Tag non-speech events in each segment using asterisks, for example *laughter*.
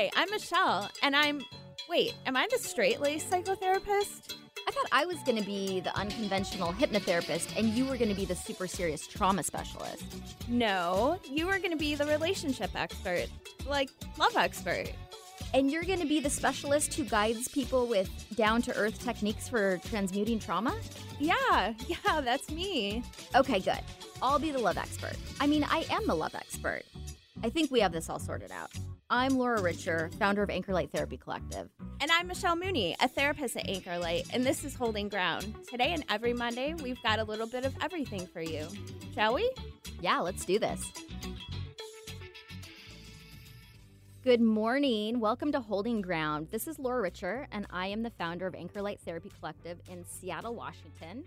Hi, I'm Michelle, and I'm. Wait, am I the straight laced psychotherapist? I thought I was going to be the unconventional hypnotherapist and you were going to be the super serious trauma specialist. No, you were going to be the relationship expert, like love expert. And you're going to be the specialist who guides people with down to earth techniques for transmuting trauma? Yeah, yeah, that's me. Okay, good. I'll be the love expert. I mean, I am the love expert. I think we have this all sorted out. I'm Laura Richer, founder of Anchor Light Therapy Collective. And I'm Michelle Mooney, a therapist at Anchor Light, and this is Holding Ground. Today and every Monday, we've got a little bit of everything for you. Shall we? Yeah, let's do this. Good morning. Welcome to Holding Ground. This is Laura Richer, and I am the founder of Anchor Light Therapy Collective in Seattle, Washington.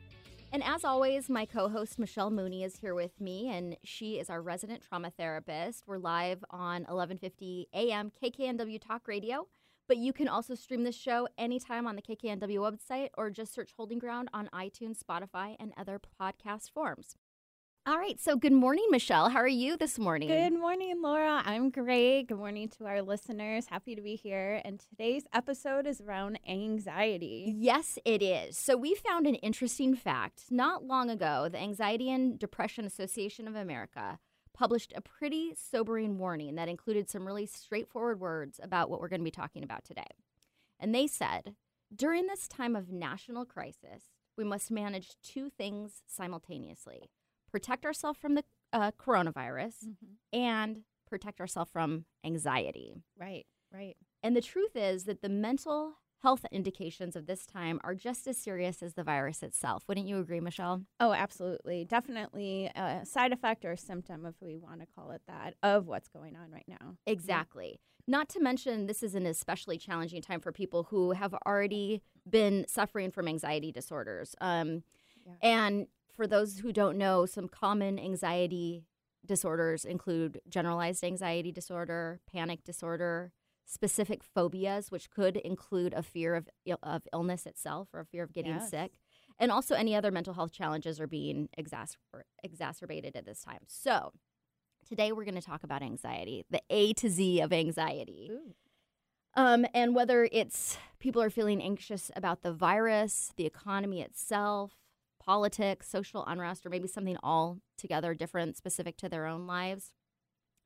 And as always, my co host Michelle Mooney is here with me, and she is our resident trauma therapist. We're live on 1150 AM KKNW Talk Radio, but you can also stream this show anytime on the KKNW website or just search Holding Ground on iTunes, Spotify, and other podcast forms. All right, so good morning, Michelle. How are you this morning? Good morning, Laura. I'm great. Good morning to our listeners. Happy to be here. And today's episode is around anxiety. Yes, it is. So, we found an interesting fact. Not long ago, the Anxiety and Depression Association of America published a pretty sobering warning that included some really straightforward words about what we're going to be talking about today. And they said, during this time of national crisis, we must manage two things simultaneously protect ourselves from the uh, coronavirus Mm-hmm. and protect ourselves from anxiety. Right, right. And the truth is that the mental health indications of this time are just as serious as the virus itself. Wouldn't you agree, Michelle? Oh, absolutely. Definitely a side effect or a symptom, if we want to call it that, of what's going on right now. Exactly. Not to mention, this is an especially challenging time for people who have already been suffering from anxiety disorders. Um, Yeah. And for those who don't know, some common anxiety disorders include generalized anxiety disorder, panic disorder, specific phobias, which could include a fear of, of illness itself or a fear of getting Yes. sick, and also any other mental health challenges are being exacer- exacerbated at this time. So, today we're going to talk about anxiety, the A to Z of anxiety. Ooh. Um, and whether it's people are feeling anxious about the virus, the economy itself, politics, social unrest, or maybe something altogether different specific to their own lives,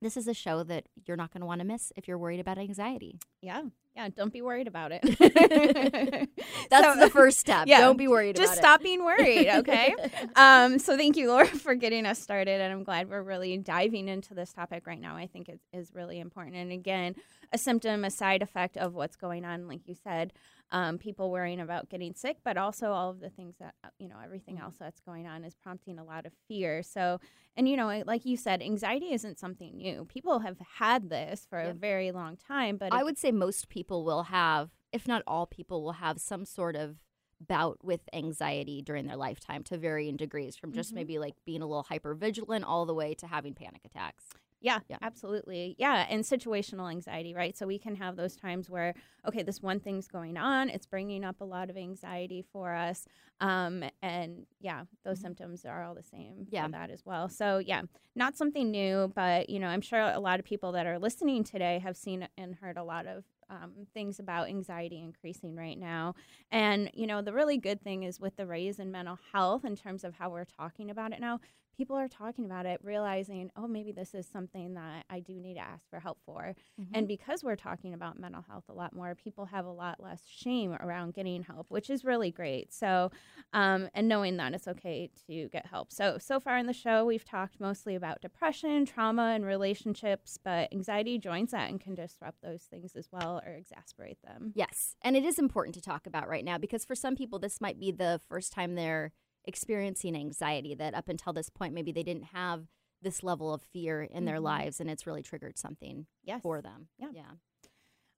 this is a show that you're not going to want to miss if you're worried about anxiety. Yeah, yeah. Don't be worried about it. *laughs* That's So- the first step. *laughs* yeah, Don't be worried Just stop being worried, *laughs* okay? um, so thank you, Laura, for getting us started, and I'm glad we're really diving into this topic right now. I think it is really important, and again, a symptom, a side effect of what's going on, like you said, um, people worrying about getting sick, but also all of the things that uh, you know, everything else that's going on is prompting a lot of fear. So, and you know, like you said, anxiety isn't something new. People have had this for a very long time, but I would say most people will have, if not all people, will have some sort of bout with anxiety during their lifetime to varying degrees, from just Mhm. maybe like being a little hyper vigilant all the way to having panic attacks. Yeah, Yeah. absolutely. Yeah, and situational anxiety, right? So we can have those times where, okay, this one thing's going on, it's bringing up a lot of anxiety for us. Um, and yeah, those Mhm. symptoms are all the same Yeah. for that as well. So yeah, not something new, but you know, I'm sure a lot of people that are listening today have seen and heard a lot of um, things about anxiety increasing right now. And, you know, the really good thing is with the raise in mental health in terms of how we're talking about it now, people are talking about it, realizing, oh, maybe this is something that I do need to ask for help for. And because we're talking about mental health a lot more, people have a lot less shame around getting help, which is really great. So, um, and knowing that it's okay to get help. So, so far in the show, we've talked mostly about depression, trauma, and relationships, but anxiety joins that and can disrupt those things as well or exasperate them. Yes. And it is important to talk about right now because for some people, this might be the first time they're experiencing anxiety that up until this point, maybe they didn't have this level of fear in their Mhm. lives and it's really triggered something Yes. for them. Yeah. Yeah.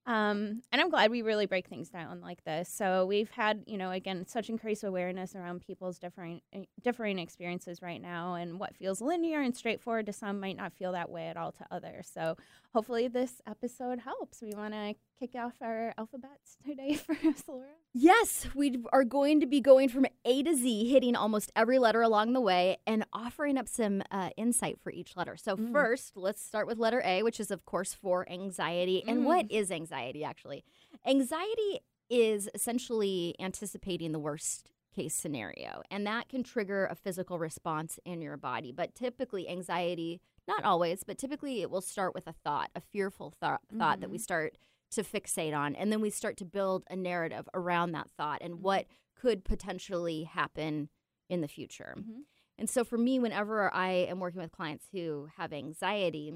Um, and I'm glad we really break things down like this. So we've had, you know, again, such increased awareness around people's differing eh, differing experiences right now, and what feels linear and straightforward to some might not feel that way at all to others. So hopefully this episode helps. We want to kick off our alphabets today *laughs* for us, Laura. Yes, we are going to be going from A to Z, hitting almost every letter along the way and offering up some uh, insight for each letter. So, Mm. first, let's start with letter A, which is, of course, for anxiety. And Mm. what is anxiety, actually? Anxiety is essentially anticipating the worst case scenario, and that can trigger a physical response in your body. But typically, anxiety, not always, but typically it will start with a thought, a fearful thought, thought that we Mhm. start to fixate on. And then we start to build a narrative around that thought and what could potentially happen in the future. Mhm. And so for me, whenever I am working with clients who have anxiety,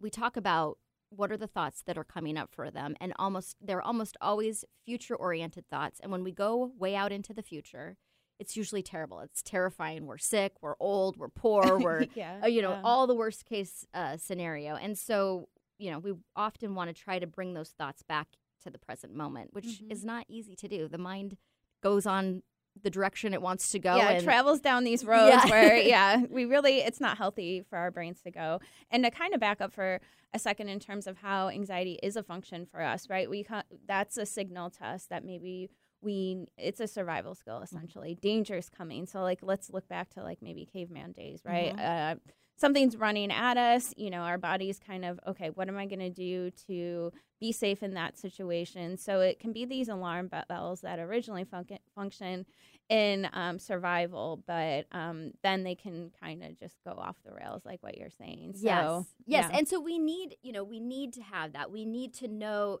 we talk about what are the thoughts that are coming up for them and almost they're almost always future oriented thoughts and when we go way out into the future it's usually terrible it's terrifying we're sick we're old we're poor *laughs* we're yeah, uh, you know yeah. all the worst case uh, scenario and so you know we often want to try to bring those thoughts back to the present moment which Mhm. is not easy to do the mind goes on the direction it wants to go yeah, and it travels down these *laughs* roads Yeah. where, *laughs* yeah, we really, it's not healthy for our brains to go. And to kind of back up for a second in terms of how anxiety is a function for us, right? We that's a signal to us that maybe we it's a survival skill essentially. Danger's coming. So like let's look back to like maybe caveman days, right? Uh, something's running at us. You know, our body's kind of okay. What am I going to do to be safe in that situation? So it can be these alarm bells that originally func- function in um, survival, but um, then they can kind of just go off the rails, like what you're saying. So, yes yes yeah. and so we need you know we need to have that we need to know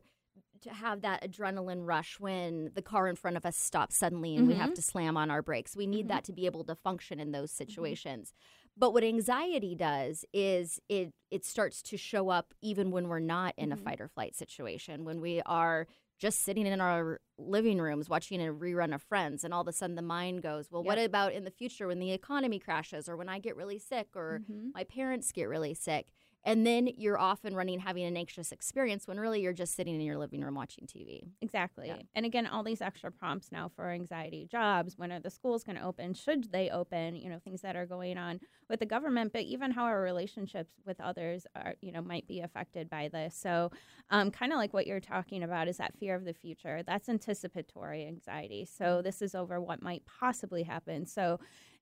to have that adrenaline rush when the car in front of us stops suddenly and we have Mhm. to slam on our brakes we need Mhm. that to be able to function in those situations but what anxiety does is it it starts to show up even when we're not in a Mhm. fight or flight situation when we are just sitting in our living rooms watching a rerun of friends and all of a sudden the mind goes well what about in the future when the economy crashes or when i get really sick or my parents get really sick. And then you're off and running having an anxious experience when really you're just sitting in your living room watching TV. Exactly. Yeah. And again, all these extra prompts now for anxiety jobs. When are the schools going to open? Should they open? You know, things that are going on with the government, but even how our relationships with others are, you know, might be affected by this. So, um, kind of like what you're talking about is that fear of the future. That's anticipatory anxiety. So, this is over what might possibly happen. So,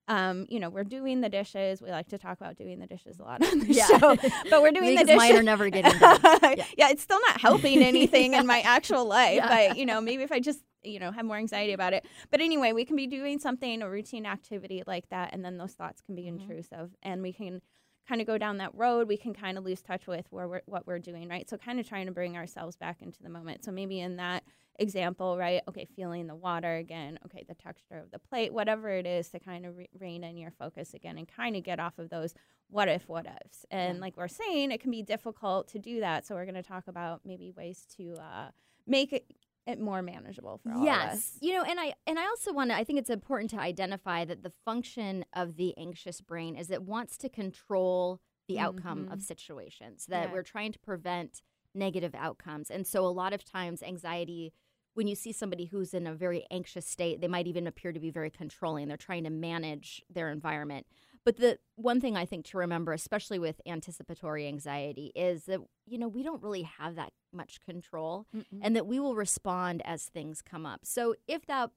um, you know, we're doing the dishes. We like to talk about doing the dishes a lot on the Yeah. show, but we're *laughs* doing the Because mine dishes. are never getting done. *laughs* yeah. Yeah. it's still not helping anything in my *laughs* actual life. Yeah. But you know, maybe if I just you know have more anxiety about it. But anyway, we can be doing something a routine activity like that, and then those thoughts can be Mhm. intrusive, and we can kind of go down that road. We can kind of lose touch with where we're what we're doing, right? So kind of trying to bring ourselves back into the moment. So maybe in that example, right? Okay, feeling the water again. Okay, the texture of the plate, whatever it is, to kind of re- rein in your focus again and kind of get off of those what if, what ifs. And Yeah. like we're saying, it can be difficult to do that. So we're going to talk about maybe ways to uh, make it, it more manageable for all of yes us. you know and i and i also want to i think it's important to identify that the function of the anxious brain is it wants to control the outcome of Mhm. situations that Yeah. we're trying to prevent negative outcomes and so a lot of times anxiety when you see somebody who's in a very anxious state they might even appear to be very controlling they're trying to manage their environment but the one thing i think to remember especially with anticipatory anxiety is that you know we don't really have that much control Mm-mm. and that we will respond as things come up. So if that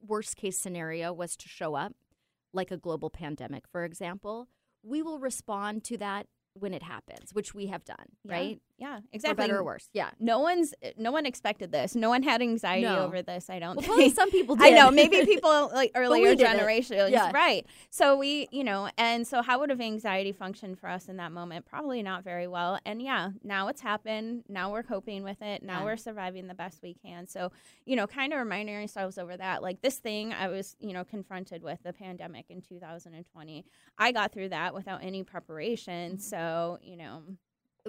worst case scenario was to show up, like a global pandemic, for example, we will respond to that when it happens, which we have done, Yeah. right? Yeah, For exactly. better or worse. Yeah. No one's no one expected this. No one had anxiety No. over this. I don't Well, probably think. some people *laughs* I know maybe *laughs* people like earlier generations, Yeah. right? So we, you know, and so how would have anxiety functioned for us in that moment? Probably not very well. And yeah, now it's happened. Now we're coping with it. Now Yeah. we're surviving the best we can. So you know, kind of reminding ourselves over that, like this thing I was, you know, confronted with the pandemic in 2020. I got through that without any preparation. Mhm. So you know,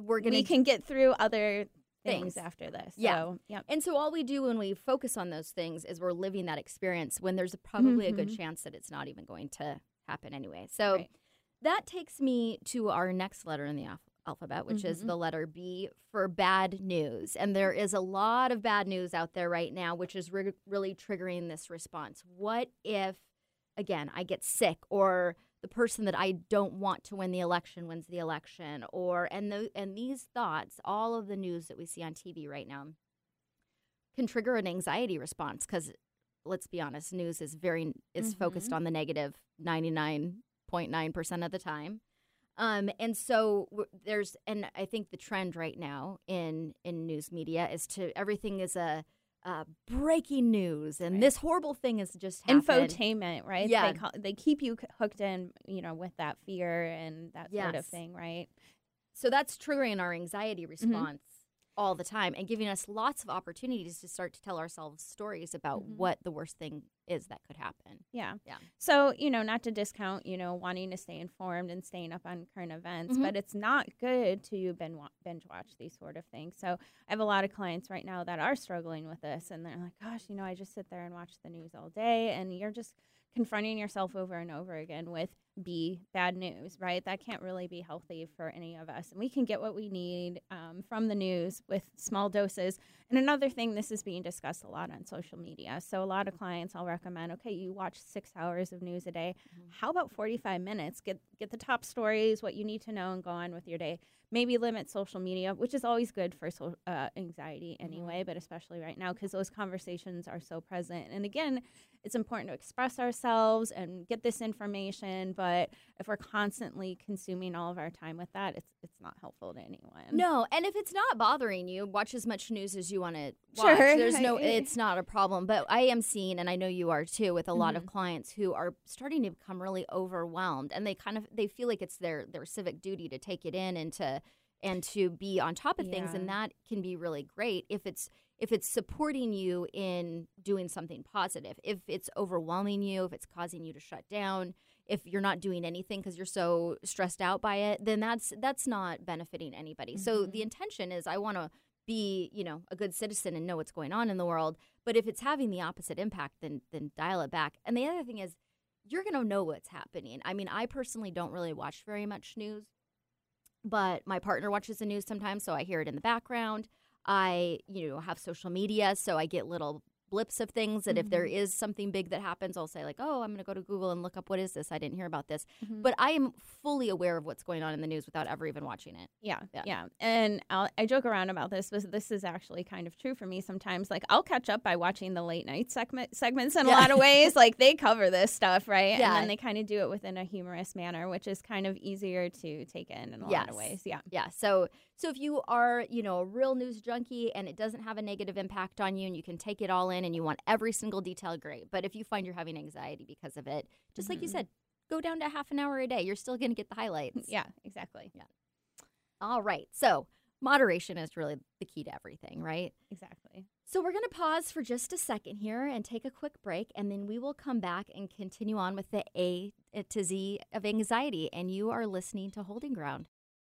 We're going to. we can get through other things, Things. after this. Yeah. So, yep. And so all we do when we focus on those things is we're living that experience when there's probably a good Mhm. chance that it's not even going to happen anyway. So Right. that takes me to our next letter in the alph- alphabet, which is Mhm. the letter B for bad news. And there is a lot of bad news out there right now, which is re- really triggering this response. What if, again, I get sick or the person that I don't want to win the election wins the election or and the, and these thoughts, all of the news that we see on TV right now can trigger an anxiety response cuz let's be honest, news is very is focused Mhm. on the negative 99.9% of the time. Um, and so w- there's, and I think the trend right now in in news media is to everything is a, uh breaking news, and Right. this horrible thing has just happened. Infotainment, right? Yeah. They, call, they keep you hooked in, you know, with that fear and that sort of thing, right? So that's triggering our anxiety response all the time and giving us lots of opportunities to start to tell ourselves stories about Mhm. what the worst thing is that could happen. Yeah. Yeah. So, you know, not to discount, you know, wanting to stay informed and staying up on current events, Mhm. but it's not good to binge watch these sort of things. So, I have a lot of clients right now that are struggling with this and they're like, gosh, you know, I just sit there and watch the news all day and you're just confronting yourself over and over again with B, bad news, right? That can't really be healthy for any of us. And we can get what we need um, from the news with small doses. And another thing, this is being discussed a lot on social media. So a lot of clients I'll recommend, okay, you watch six hours of news a day. Mhm. How about 45 minutes? Get get the top stories, what you need to know, and go on with your day. Maybe limit social media, which is always good for so, uh, anxiety anyway, but especially right now because those conversations are so present. And again, it's important to express ourselves and get this information. But if we're constantly consuming all of our time with that, it's it's not helpful to anyone. No, and if it's not bothering you, watch as much news as you want to Sure. watch. There's no, *laughs* it's not a problem. But I am seeing, and I know you are too, with a lot of Mhm. clients who are starting to become really overwhelmed, and they kind of they feel like it's their their civic duty to take it in and to and to be on top of things, and that can be really great if it's if it's supporting you in doing something positive. If it's overwhelming you, if it's causing you to shut down, if you're not doing anything because you're so stressed out by it, then that's that's not benefiting anybody. So Mhm. the intention is I want to be, you know, a good citizen and know what's going on in the world. But if it's having the opposite impact, then then dial it back. And the other thing is you're going to know what's happening. I mean, I personally don't really watch very much news, but my partner watches the news sometimes, so I hear it in the background. I, you know, have social media, so I get little blips of things that if there Mhm. is something big that happens, I'll say like, "Oh, I'm going to go to Google and look up what is this? I didn't hear about this." Mhm. But I am fully aware of what's going on in the news without ever even watching it. Yeah, Yeah. yeah, And I'll, I joke around about this, but this is actually kind of true for me sometimes. Like I'll catch up by watching the late night segment segments in a lot of ways. *laughs* like they cover this stuff, right? Yeah. And then they kind of do it within a humorous manner, which is kind of easier to take in in a lot of ways. Yeah. Yeah. So so if you are, you know, a real news junkie and it doesn't have a negative impact on you and you can take it all in and you want every single detail, great. But if you find you're having anxiety because of it, just like you Mhm. said, go down to half an hour a day. You're still going to get the highlights. Yeah, exactly. Yeah. All right. So moderation is really the key to everything, right? Exactly. So we're going to pause for just a second here and take a quick break, and then we will come back and continue on with the A to Z of anxiety. And you are listening to Holding Ground.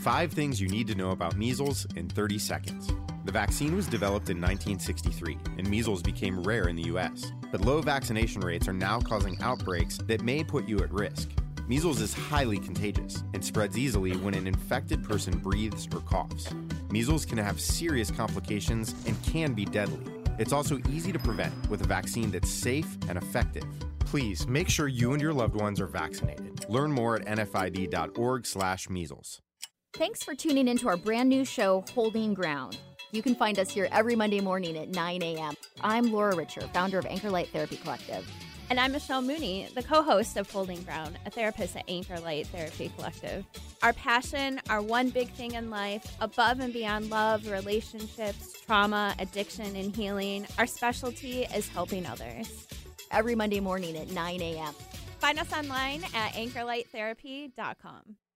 Five things you need to know about measles in 30 seconds. The vaccine was developed in 1963, and measles became rare in the US. But low vaccination rates are now causing outbreaks that may put you at risk. Measles is highly contagious and spreads easily when an infected person breathes or coughs. Measles can have serious complications and can be deadly. It's also easy to prevent with a vaccine that's safe and effective. Please make sure you and your loved ones are vaccinated. Learn more at nfid.org/measles. Thanks for tuning into our brand new show, Holding Ground. You can find us here every Monday morning at 9 a.m. I'm Laura Richer, founder of Anchor Light Therapy Collective. And I'm Michelle Mooney, the co host of Holding Ground, a therapist at Anchor Light Therapy Collective. Our passion, our one big thing in life, above and beyond love, relationships, trauma, addiction, and healing, our specialty is helping others. Every Monday morning at 9 a.m. Find us online at anchorlighttherapy.com.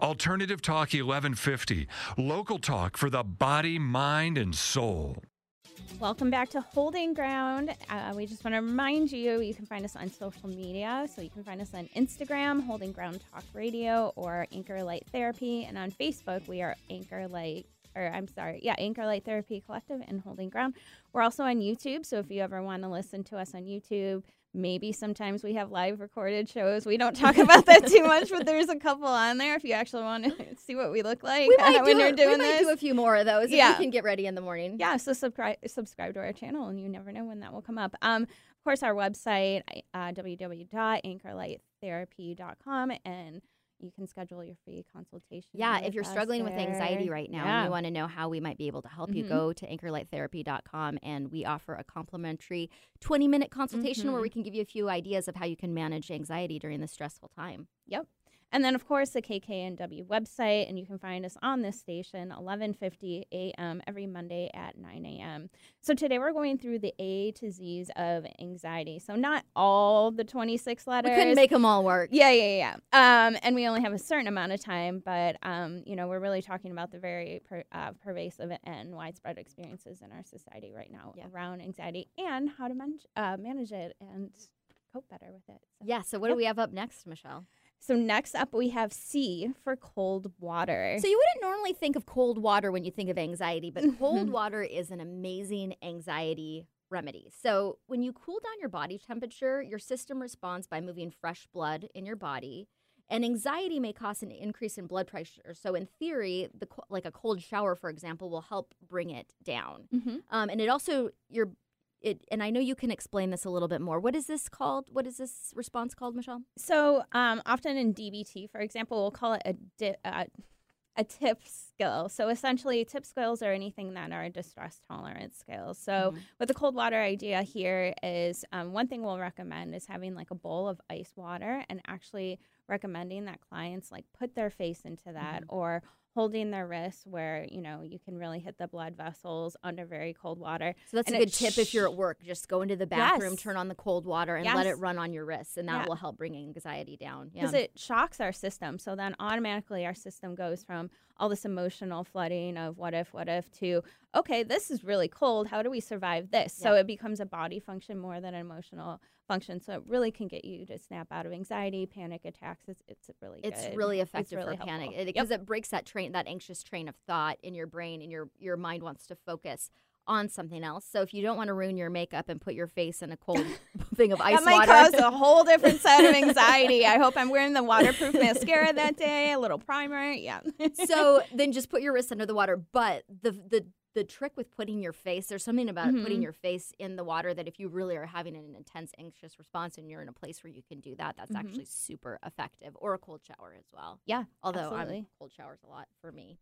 Alternative Talk 1150, local talk for the body, mind, and soul. Welcome back to Holding Ground. Uh, we just want to remind you you can find us on social media. So you can find us on Instagram, Holding Ground Talk Radio, or Anchor Light Therapy. And on Facebook, we are Anchor Light, or I'm sorry, yeah, Anchor Light Therapy Collective and Holding Ground. We're also on YouTube. So if you ever want to listen to us on YouTube, maybe sometimes we have live recorded shows. We don't talk about that too much, but there's a couple on there if you actually want to *laughs* see what we look like We might, when do, you're we doing might this. do a few more of those. Yeah. If we can get ready in the morning. yeah, so subscribe subscribe to our channel, and you never know when that will come up. Um, of course, our website uh, www.anchorlighttherapy.com, and you can schedule your free consultation. Yeah, if you're struggling with anxiety right now yeah. and you want to know how we might be able to help you, Mhm. go to anchorlighttherapy.com and we offer a complimentary 20 minute consultation where Mhm. we can give you a few ideas of how you can manage anxiety during this stressful time. Yep. And then, of course, the KKNW website, and you can find us on this station, 11:50 a.m. every Monday at 9 a.m. So today we're going through the A to Z's of anxiety. So not all the 26 letters. We couldn't make them all work. Yeah, yeah, yeah. Um, and we only have a certain amount of time, but um, you know, we're really talking about the very per, uh, pervasive and widespread experiences in our society right now Yeah. around anxiety and how to manage uh, manage it and cope better with it. So. Yeah, so what Yep. do we have up next, Michelle? So next up, we have C for cold water. So you wouldn't normally think of cold water when you think of anxiety, but *laughs* cold water is an amazing anxiety remedy. So when you cool down your body temperature, your system responds by moving fresh blood in your body. And anxiety may cause an increase in blood pressure. So in theory, the like a cold shower, for example, will help bring it down. Mhm. Um, and it also your it. And I know you can explain this a little bit more. What is this called? What is this response called, Michelle? So um, often in DBT, for example, we'll call it a di- uh, a tip skill. So essentially, tip skills are anything that are distress tolerance skills. So with the cold water idea here is um, one thing we'll recommend is having like a bowl of ice water and actually recommending that clients like put their face into that or holding their wrists where you know you can really hit the blood vessels under very cold water So that's And a it good tip if you're at work. Just go into the bathroom, Yes. turn on the cold water, and let it run on your wrists, and that Yeah. will help bring anxiety down. Yeah. because it shocks our system. So then automatically our system goes from all this emotional flooding of what if, what if to, okay, this is really cold. How do we survive this? So it becomes a body function more than an emotional function. So it really can get you to snap out of anxiety, panic attacks. It's, it's really it's good. really It's effective really for panic helpful. because it breaks that train, that anxious train of thought in your brain, and your your mind wants to focus on something else. So if you don't want to ruin your makeup and put your face in a cold *laughs* thing of ice That might water, cause a whole different set of anxiety. I hope I'm wearing the *laughs* waterproof mascara that day, a little primer. Yeah. so then just put your wrist under the water. But the the the trick with putting your face, there's something about putting Mhm. your face in the water that if you really are having an intense anxious response and you're in a place where you can do that, that's Mhm. actually super effective. Or a cold shower as well. yeah. Although Absolutely. I'm cold showers a lot for me.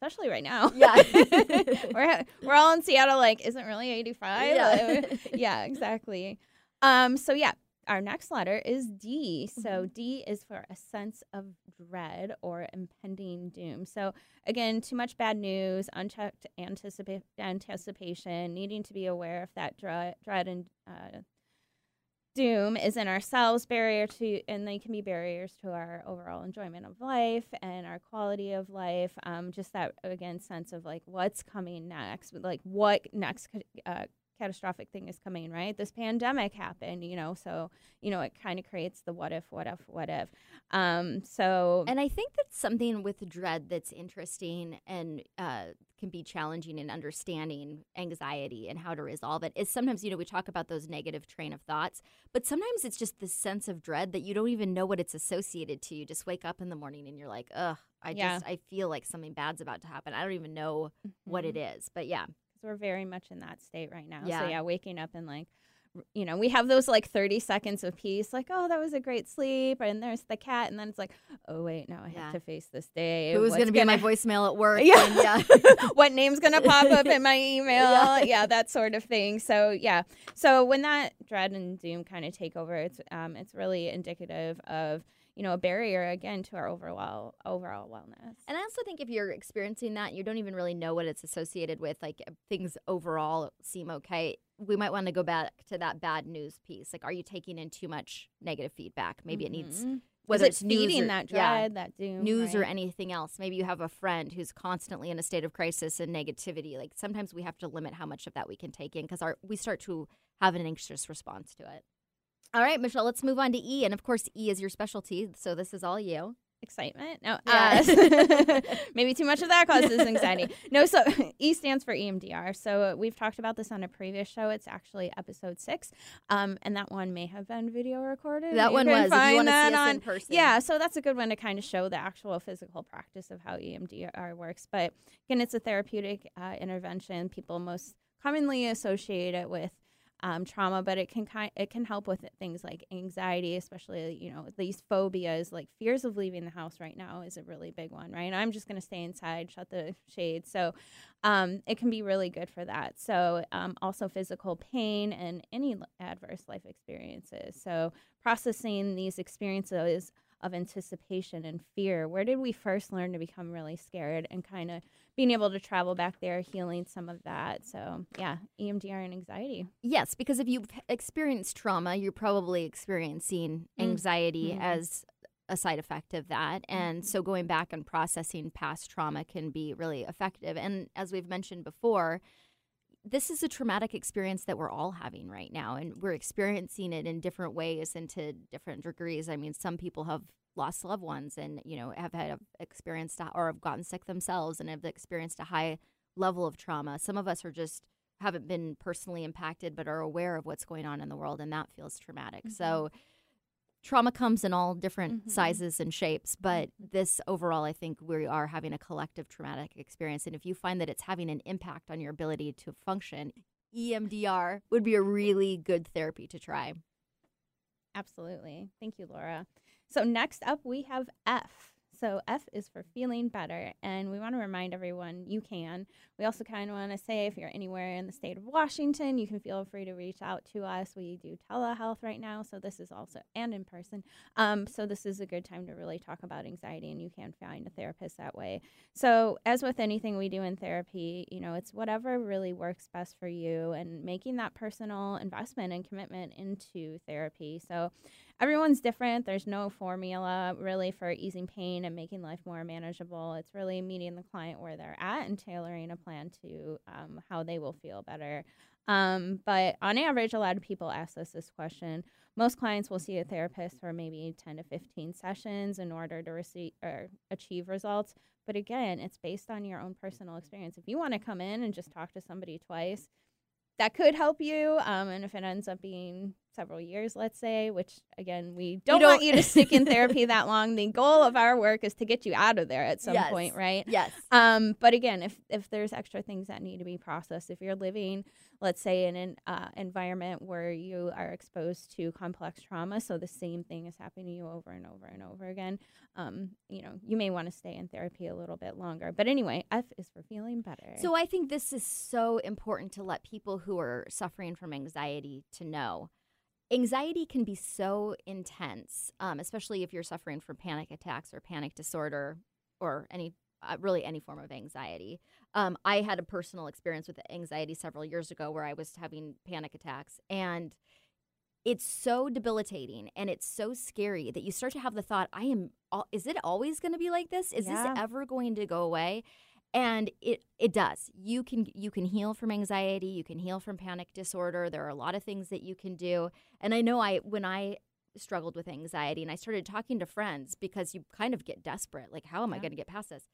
especially right now. Yeah. *laughs* *laughs* we're we're all in Seattle. Like, isn't really eighty five? Yeah. *laughs* yeah, exactly. Um. So yeah, our next letter is D. So Mm-hmm. D is for a sense of dread or impending doom. So again, too much bad news, unchecked anticipa- anticipation, needing to be aware if that dread, dread and uh, doom is in ourselves barrier to and they can be barriers to our overall enjoyment of life and our quality of life um, just that again sense of like what's coming next like what next uh, catastrophic thing is coming right this pandemic happened you know so you know it kind of creates the what if what if what if um so And I think that's something with dread that's interesting and uh, can be challenging in understanding anxiety and how to resolve it. Is sometimes, you know, we talk about those negative train of thoughts, but sometimes it's just this sense of dread that you don't even know what it's associated to. You just wake up in the morning and you're like, ugh, I Yeah. just, I feel like something bad's about to happen. I don't even know what Mhm. it is. But yeah, we're very much in that state right now. Yeah. So yeah, waking up and like you know, we have those like 30 seconds of peace, like, oh, that was a great sleep. And there's the cat. And then it's like, oh, wait, now I have to face this day. Who's going to be my gonna- voicemail at work? *laughs* Yeah. and yeah. *laughs* what name's gonna pop up in my *laughs* email? Yeah. Yeah. that sort of thing. So yeah. So when that dread and doom kind of take over, it's um, it's really indicative of you know a barrier again to our overall overall wellness. And I also think if you're experiencing that, you don't even really know what it's associated with. Like things overall seem okay. We might want to go back to that bad news piece. Like, are you taking in too much negative feedback? Maybe it needs Mhm. whether it's news feeding or- that yeah, that doom, news or anything else. Maybe you have a friend who's constantly in a state of crisis and negativity. Like sometimes we have to limit how much of that we can take in because our we start to have an anxious response to it. All right, Michelle, let's move on to E. And of course, E is your specialty, so this is all you. excitement. No, uh, *laughs* maybe too much of that causes anxiety. *laughs* No, so *laughs* E stands for EMDR. So we've talked about this on a previous show. It's actually episode six, um, and that one may have been video recorded. That You one was. If you want to see us on in person, Yeah, so that's a good one to kind of show the actual physical practice of how EMDR works. But again, it's a therapeutic uh, intervention. People most commonly associate it with um, trauma, but it can kind it can help with things like anxiety, especially you know these phobias, like fears of leaving the house. Right now is a really big one, right? I'm just going to stay inside, shut the shades. So um, it can be really good for that. So um, also physical pain and any adverse life experiences. So processing these experiences of anticipation and fear. Where did we first learn to become really scared and kind of being able to travel back there, healing some of that. So yeah, EMDR and anxiety. Yes, because if you've experienced trauma, you're probably experiencing anxiety Mhm. as a side effect of that. And so going back and processing past trauma can be really effective. And as we've mentioned before, this is a traumatic experience that we're all having right now and we're experiencing it in different ways and to different degrees. I mean, some people have lost loved ones and, you know, have had experienced or have gotten sick themselves and have experienced a high level of trauma. Some of us are just haven't been personally impacted but are aware of what's going on in the world and that feels traumatic. Mm-hmm. So trauma comes in all different Mhm. sizes and shapes, but this overall I think we are having a collective traumatic experience and if you find that it's having an impact on your ability to function, EMDR would be a really good therapy to try. Absolutely. Thank you, Laura. So next up we have F. So F is for feeling better, and we want to remind everyone you can. We also kind of want to say if you're anywhere in the state of Washington, you can feel free to reach out to us. We do telehealth right now, so this is also and in person. Um, so this is a good time to really talk about anxiety, and you can find a therapist that way. So as with anything we do in therapy, you know, it's whatever really works best for you, and making that personal investment and commitment into therapy. So everyone's different. There's no formula really for easing pain and making life more manageable. It's really meeting the client where they're at and tailoring a plan to um, how they will feel better. Um, but on average, a lot of people ask us this question. Most clients will see a therapist for maybe 10 to 15 sessions in order to receive or achieve results. But again, it's based on your own personal experience. If you want to come in and just talk to somebody twice, that could help you. Um, and if it ends up being several years, let's say, which again, we don't, don't- want you to stick in *laughs* therapy that long. The goal of our work is to get you out of there at some Yes. point, right? Yes. Um, but again, if if there's extra things that need to be processed, if you're living, let's say, in an uh, environment where you are exposed to complex trauma, so the same thing is happening to you over and over and over again, um, you know, you may want to stay in therapy a little bit longer. But anyway, F is for feeling better. So I think this is so important to let people who are suffering from anxiety to know. Anxiety can be so intense, um, especially if you're suffering from panic attacks or panic disorder or any uh, really any form of anxiety. Um, I had a personal experience with anxiety several years ago where I was having panic attacks and it's so debilitating and it's so scary that you start to have the thought, I am, is it always going to be like this? Is Yeah. this ever going to go away? And it, it does. You can you can heal from anxiety, you can heal from panic disorder. There are a lot of things that you can do. And I know I when I struggled with anxiety and I started talking to friends because you kind of get desperate, like how am I going to get past this?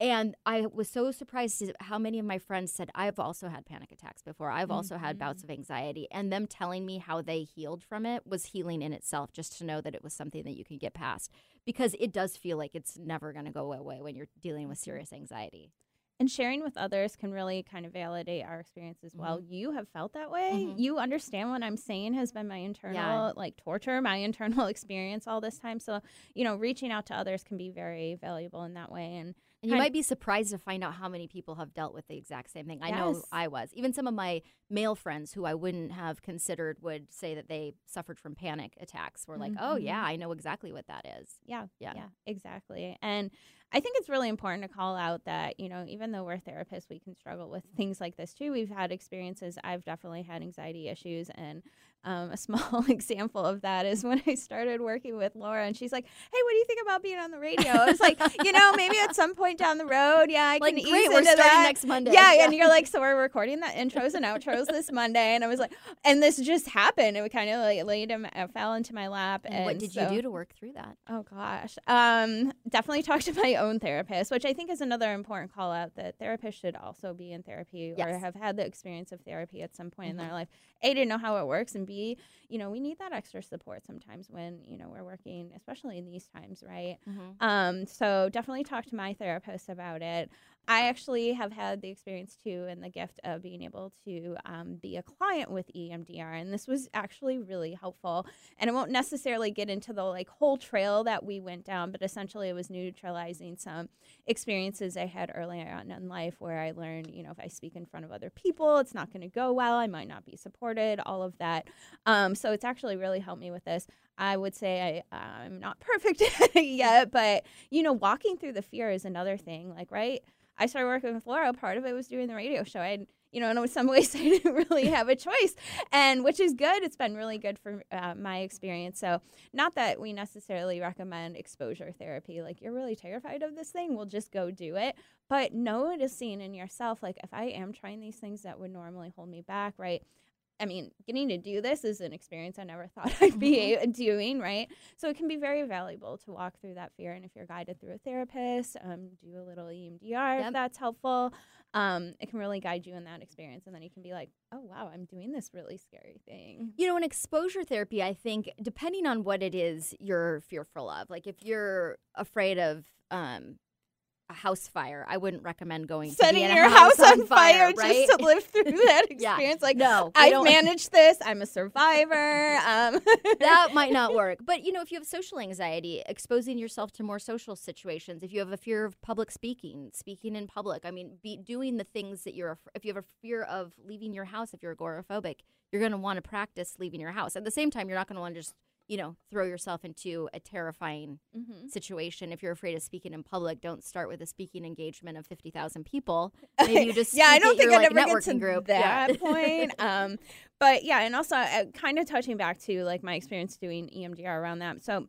And I was so surprised at how many of my friends said, I've also had panic attacks before. I've also had bouts mm-hmm. of anxiety. And them telling me how they healed from it was healing in itself, just to know that it was something that you can get past because it does feel like it's never going to go away when you're dealing with mm-hmm. serious anxiety. and sharing with others can really kind of validate our experience as well. Mm-hmm. You have felt that way. Mhm. You understand what I'm saying has been my internal Yeah. like torture, my *laughs* internal experience all this time. So, you know, reaching out to others can be very valuable in that way. And And you might be surprised to find out how many people have dealt with the exact same thing. I know I was. Even some of my male friends who I wouldn't have considered would say that they suffered from panic attacks were like, oh, yeah, Mhm. I know exactly what that is. Yeah, Yeah. yeah, exactly. And I think it's really important to call out that, you know, even though we're therapists, we can struggle with things like this too. We've had experiences. I've definitely had anxiety issues. And um, a small *laughs* example of that is when I started working with Laura and she's like, hey, what do you think about being on the radio? I was like, you know, maybe at some point down the road, yeah, I Like, can great, ease we're into starting that. next Monday. Yeah, Yeah. and you're like, so we're recording the intros and outros this Monday, and I was like, and this just happened. It kind of like laid him, uh, fell into my lap. And what did you do to work through that? Oh gosh. Um, definitely talk to my own therapist, which I think is another important call out that therapists should also be in therapy or Yes. Mm-hmm. have had the experience of therapy at some point in their life. A to know how it works and B, you know, we need that extra support sometimes when, you know, we're working, especially in these times, right? Mhm. Um, so definitely talk to my therapist about it. I actually have had the experience too and the gift of being able to um, be a client with EMDR. And this was actually really helpful. And I won't necessarily get into the like whole trail that we went down, but essentially it was neutralizing some experiences I had earlier on in life where I learned, you know, if I speak in front of other people, it's not going to go well. I might not be supported, all of that. Um, so it's actually really helped me with this. I would say I, I'm not perfect *laughs* yet, but you know, walking through the fear is another thing. Like, right? I started working with Laura. Part of it was doing the radio show. I, you know, in some *laughs* ways, I didn't really have a choice, and which is good. It's been really good for uh, my experience. So, not that we necessarily recommend exposure therapy. Like, you're really terrified of this thing, we'll just go do it. But noticing in yourself, like, if I am trying these things that would normally hold me back, right? I mean, getting to do this is an experience I never *laughs* thought I'd be a- doing, right? So it can be very valuable to walk through that fear. And if you're guided through a therapist, um, do a little EMDR Yep. if that's helpful. Um, it can really guide you in that experience. And then you can be like, oh, wow, I'm doing this really scary thing. You know, in exposure therapy, I think depending on what it is you're fearful of, like if you're afraid of um, a house fire, I wouldn't recommend going Setting your house, on fire, right? just to live through *laughs* that Yeah. experience. Like, no, I've *laughs* managed this. I'm a survivor. Um, *laughs* that might not work. But you know, if you have social anxiety, exposing yourself to more social situations, if you have a fear of public speaking, speaking in public, I mean, be doing the things that you're. If you have a fear of leaving your house, if you're agoraphobic, you're going to want to practice leaving your house. At the same time, you're not going to want to just you know throw yourself into a terrifying mhm. situation. If you're afraid of speaking in public, don't start with a speaking engagement of fifty thousand people. *laughs* Maybe you just yeah, I don't think your, I'd like, ever get to group. that Yeah. *laughs* point. *laughs* Um, but yeah, and also uh, kind of touching back to like my experience doing EMDR around that. So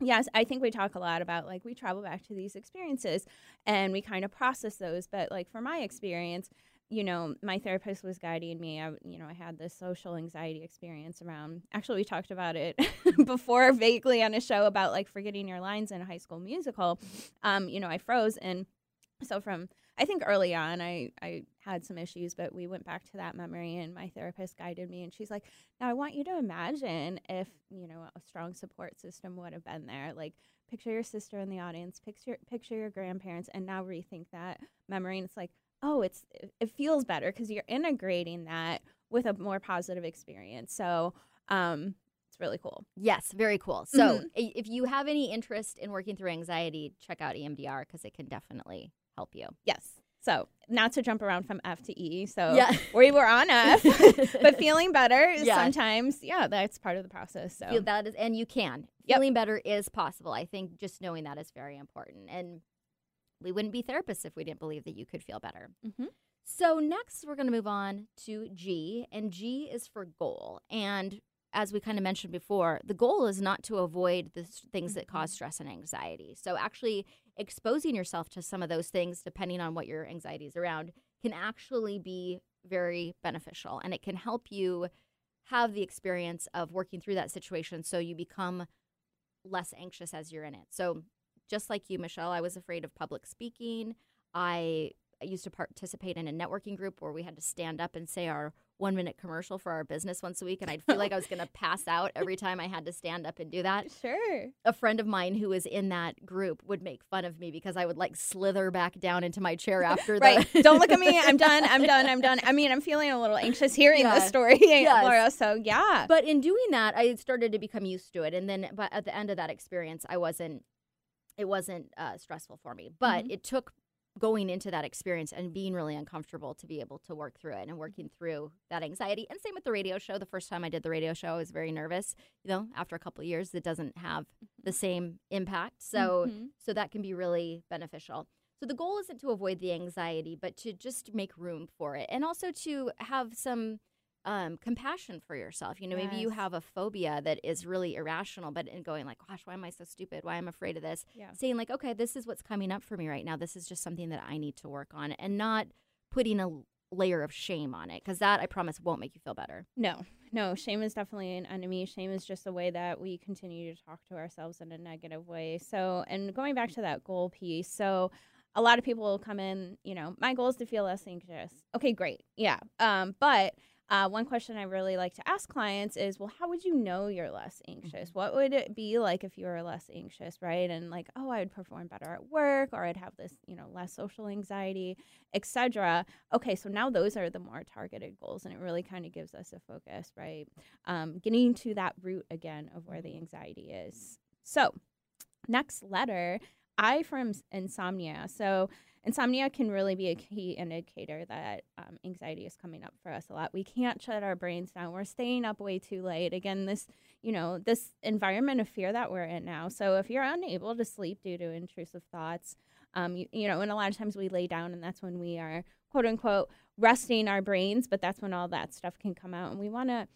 yes, I think we talk a lot about like we travel back to these experiences and we kind of process those. But like for my experience, you know, my therapist was guiding me. I, you know, I had this social anxiety experience around. Actually, we talked about it *laughs* before vaguely on a show about like forgetting your lines in a high school musical. Um, you know, I froze, and so from I think early on, I I had some issues, but we went back to that memory, and my therapist guided me, and she's like, "Now I want you to imagine if you know a strong support system would have been there, like." Picture your sister in the audience. Picture picture your grandparents, and now rethink that memory. And it's like, oh, it's it, feels better because you're integrating that with a more positive experience. So, um, it's really cool. Yes, very cool. So, Mhm. if you have any interest in working through anxiety, check out EMDR because it can definitely help you. Yes. So, not to jump around from F to E. So, Yeah. *laughs* we were on F, *laughs* but feeling better Yeah. sometimes, yeah, that's part of the process. So, Feel that is, and you can. Yep. Feeling better is possible. I think just knowing that is very important. And we wouldn't be therapists if we didn't believe that you could feel better. Mhm. So, next, we're going to move on to G, and G is for goal. And as we kind of mentioned before, the goal is not to avoid the things that cause stress and anxiety. So, actually, exposing yourself to some of those things, depending on what your anxiety is around, can actually be very beneficial and it can help you have the experience of working through that situation so you become less anxious as you're in it. So, just like you, Michelle, I was afraid of public speaking. I used to participate in a networking group where we had to stand up and say our one minute commercial for our business once a week. And I'd feel like I was going *laughs* to pass out every time I had to stand up and do that. Sure. A friend of mine who was in that group would make fun of me because I would like slither back down into my chair *laughs* after Right. the. Don't look at me. I'm done. I'm *laughs* done. I'm done. I mean, I'm feeling a little anxious hearing Yeah. this story, Yes. Laura. So yeah. But in doing that, I started to become used to it, and then, but at the end of that experience, I wasn't. It wasn't uh, stressful for me, but Mhm. it took going into that experience and being really uncomfortable to be able to work through it and working through that anxiety. And same with the radio show. The first time I did the radio show, I was very nervous. You know, after a couple of years, it doesn't have the same impact. So, Mhm. so that can be really beneficial. So the goal isn't to avoid the anxiety, but to just make room for it, and also to have some um, compassion for yourself. You know, maybe you have a phobia that is really irrational, but in going like, "Gosh, why am I so stupid? Why am I afraid of this?" Yeah. Saying like, "Okay, this is what's coming up for me right now. This is just something that I need to work on," and not putting a layer of shame on it because that I promise won't make you feel better. No, no, shame is definitely an enemy. Shame is just a way that we continue to talk to ourselves in a negative way. So, and going back to that goal piece, so a lot of people will come in, you know, my goal is to feel less anxious. Okay, great. Yeah. Um, but uh, one question I really like to ask clients is, well, how would you know you're less anxious? What would it be like if you were less anxious, right? And like, oh, I would perform better at work, or I'd have this, you know, less social anxiety, etc. Okay, so now those are the more targeted goals, and it really kind of gives us a focus, right? Um, getting to that root again of where the anxiety is. So, next letter, I from insomnia. So, insomnia can really be a key indicator that um, anxiety is coming up for us a lot. We can't shut our brains down. We're staying up way too late. Again, this, you know, this environment of fear that we're in now. So, if you're unable to sleep due to intrusive thoughts, um, you, you know, and a lot of times we lay down, and that's when we are quote unquote resting our brains, but that's when all that stuff can come out. And we want to,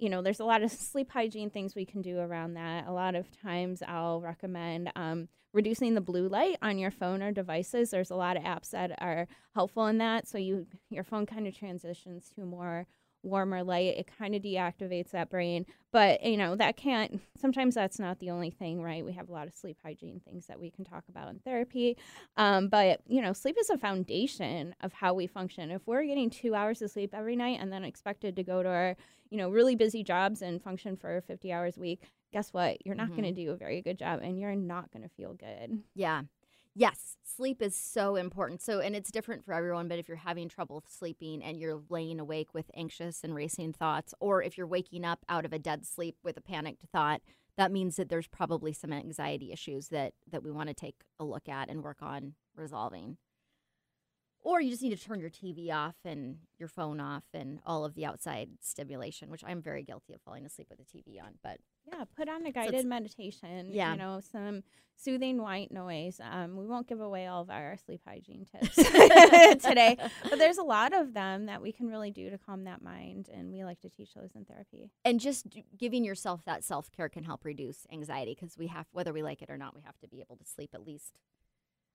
you know, there's a lot of *laughs* sleep hygiene things we can do around that. A lot of times I'll recommend um, reducing the blue light on your phone or devices. There's a lot of apps that are helpful in that. So you your phone kind of transitions to more warmer light. It kind of deactivates that brain. But, you know, that can't, sometimes that's not the only thing, right? We have a lot of sleep hygiene things that we can talk about in therapy. Um, but, you know, sleep is a foundation of how we function. If we're getting two hours of sleep every night and then expected to go to our, you know, really busy jobs and function for 50 hours a week, guess what? You're not Mhm. going to do a very good job and you're not going to feel good. Yeah. Yes, sleep is so important. So, and it's different for everyone, but if you're having trouble sleeping and you're laying awake with anxious and racing thoughts, or if you're waking up out of a dead sleep with a panicked thought, that means that there's probably some anxiety issues that that we want to take a look at and work on resolving. Or you just need to turn your TV off and your phone off and all of the outside stimulation, which I'm very guilty of falling asleep with the TV on. But Yeah, put on a guided meditation. Yeah. You know, some soothing white noise. Um, we won't give away all of our sleep hygiene tips *laughs* *laughs* today, but there's a lot of them that we can really do to calm that mind, and we like to teach those in therapy. and just giving yourself that self care can help reduce anxiety because we have, whether we like it or not, we have to be able to sleep at least.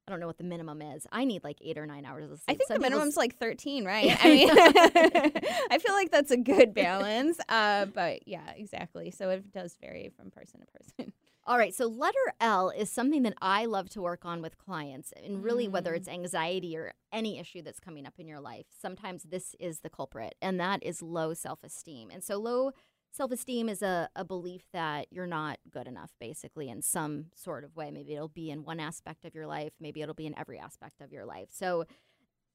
I don't know what the minimum is. I need like eight or nine hours of sleep. I think the minimum's like 13, *laughs* right? I mean, *laughs* I feel like that's a good balance. Uh, but yeah, exactly. So it does vary from person to person. *laughs* All right, so letter L is something that I love to work on with clients, and really whether Mm. it's anxiety or any issue that's coming up in your life. Sometimes this is the culprit, and that is low self esteem. And so, low self esteem is a, a belief that you're not good enough, basically, in some sort of way. Maybe it'll be in one aspect of your life, maybe it'll be in every aspect of your life. So,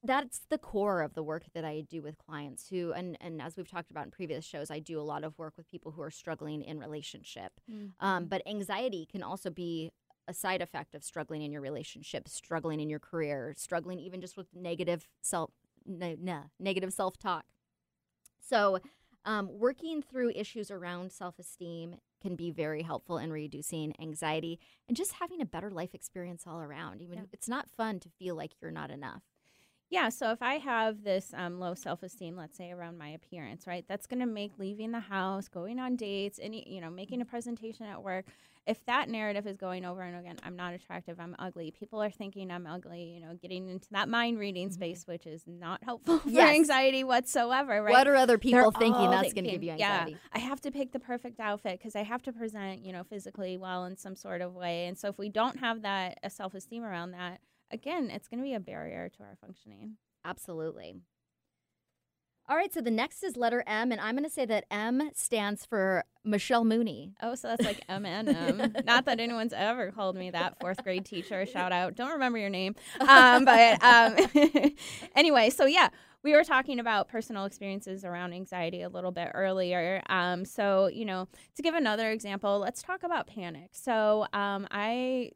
that's the core of the work that I do with clients who, and, and as we've talked about in previous shows, I do a lot of work with people who are struggling in relationship. Um, but anxiety can also be a side effect of struggling in your relationship, struggling in your career, struggling even just with negative self, no, no, negative self talk. So, um, working through issues around self esteem can be very helpful in reducing anxiety and just having a better life experience all around. Even Yeah. it's not fun to feel like you're not enough. Yeah, so if I have this um, low self esteem, let's say around my appearance, right, that's going to make leaving the house, going on dates, any, you know, making a presentation at work. If that narrative is going over and again, I'm not attractive, I'm ugly. People are thinking I'm ugly. You know, getting into that mind reading space, which is not helpful *laughs* for Yes. anxiety whatsoever. Right? What are other They're people thinking that's going to give you anxiety? Yeah, I have to pick the perfect outfit because I have to present, you know, physically well in some sort of way. And so if we don't have that uh, self esteem around that, again, it's going to be a barrier to our functioning. Absolutely. All right, so the next is letter M, and I'm going to say that M stands for Michelle Mooney. Oh, so that's like *laughs* M and M. Not that anyone's ever called me that. Fourth grade teacher, *laughs* shout out. Don't remember your name, *laughs* um, but um, anyway. So yeah, we were talking about personal experiences around anxiety a little bit earlier. Um, so you know, to give another example, let's talk about panic. So um, I.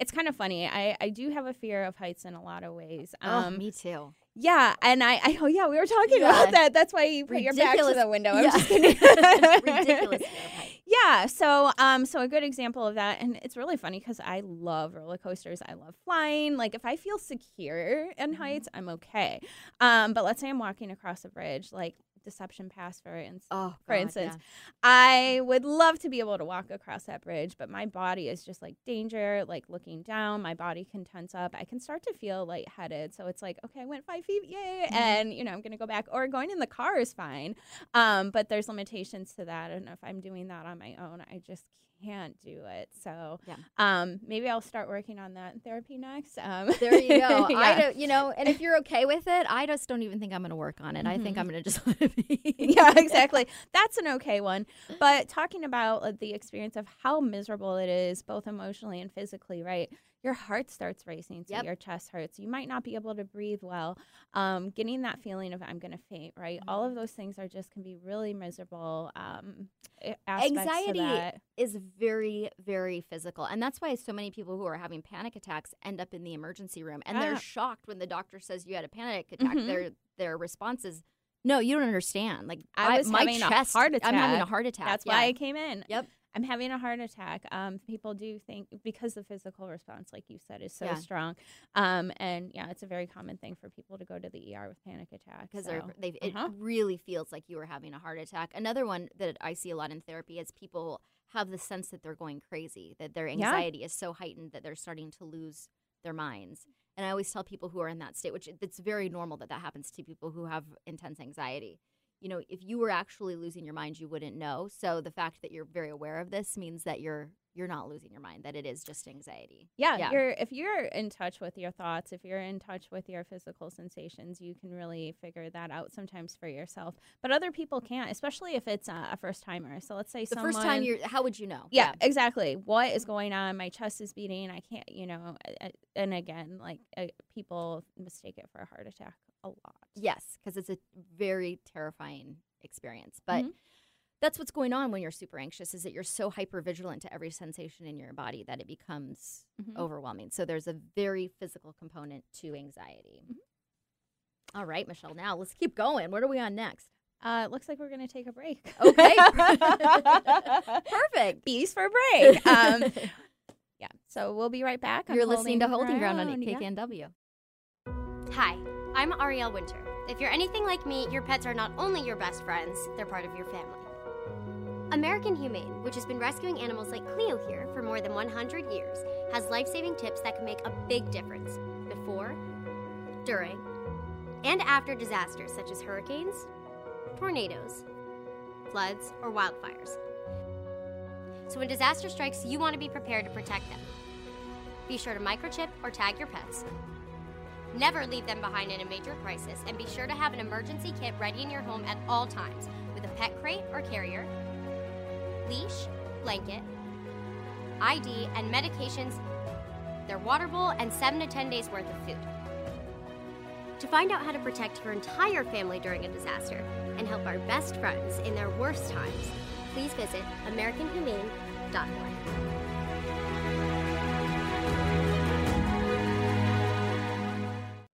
It's kind of funny. I, I do have a fear of heights in a lot of ways. oh, Um, me too. Yeah, and I, I oh yeah, we were talking Yeah. about that. That's why you put your back to the window. I'm yeah. just kidding. *laughs* Ridiculous fear of height. Yeah, so um, so a good example of that, and it's really funny because I love roller coasters. I love flying. Like if I feel secure in Mm-hmm. heights, I'm okay. Um, but let's say I'm walking across a bridge, like Deception Pass, for instance. Oh, For God, instance, yeah. I would love to be able to walk across that bridge, but my body is just like danger, like looking down. My body can tense up. I can start to feel lightheaded. So it's like, okay, I went five feet, yay. Mm-hmm. And, you know, I'm going to go back. Or going in the car is fine. Um, but there's limitations to that. And if I'm doing that on my own, I just can't do it. So Yeah. um, maybe I'll start working on that in therapy next. Um, There you go. *laughs* I don't, you know, and if you're okay with it, I just don't even think I'm going to work on it. I think Mhm. I'm going to just *laughs* let it be. *laughs* yeah, exactly. That's an okay one. But talking about uh, the experience of how miserable it is, both emotionally and physically, right? Your heart starts racing, so Yep. your chest hurts. You might not be able to breathe well. Um, getting that feeling of I'm going to faint, right? All of those things are just can be really miserable. Um, a- Anxiety is very, very physical. And that's why so many people who are having panic attacks end up in the emergency room and Ah. they're shocked when the doctor says you had a panic attack. Mhm. Their their response is, "No, you don't understand. Like I was my having a chest, heart I'm having a heart attack. That's yeah. why I came in. Yep. I'm having a heart attack. Um, people do think because the physical response, like you said, is so Yeah. strong. Um, and yeah, it's a very common thing for people to go to the ER with panic attacks. because so. they're uh-huh. it really feels like you are having a heart attack. Another one that I see a lot in therapy is people have the sense that they're going crazy, that their Yeah. anxiety is so heightened that they're starting to lose their minds. And I always tell people who are in that state, which it's very normal that that happens to people who have intense anxiety. You know, if you were actually losing your mind, you wouldn't know. So the fact that you're very aware of this means that you're you're not losing your mind, that it is just anxiety. Yeah, Yeah. you're if you're in touch with your thoughts, if you're in touch with your physical sensations, you can really figure that out sometimes for yourself. But other people can't, especially if it's uh, a first timer. So let's say The someone, first time you're, how would you know? yeah, exactly. What is going on? My chest is beating. I can't, you know. And again, like uh, people mistake it for a heart attack a lot. Yes, because it's a very terrifying experience. But Mhm. That's what's going on when you're super anxious is that you're so hyper vigilant to every sensation in your body that it becomes Mhm. overwhelming. So there's a very physical component to anxiety. All right, Michelle, now let's keep going. What are we on next? Uh, it looks like we're gonna take a break. Okay. *laughs* Perfect. Bees for a break. Um, *laughs* yeah. So we'll be right back. You're listening to Holding Ground on yeah. Hi, I'm Ariel Winter. If you're anything like me, your pets are not only your best friends, they're part of your family. American Humane, which has been rescuing animals like Cleo here for more than 100 years, has life saving tips that can make a big difference before, during, and after disasters such as hurricanes, tornadoes, floods, or wildfires. So when disaster strikes, you want to be prepared to protect them. Be sure to microchip or tag your pets. Never leave them behind in a major crisis, and be sure to have an emergency kit ready in your home at all times with a pet crate or carrier, leash, blanket, ID, and medications, their water bowl, and 7 to 10 days worth of food. To find out how to protect your entire family during a disaster and help our best friends in their worst times, please visit AmericanHumane.org.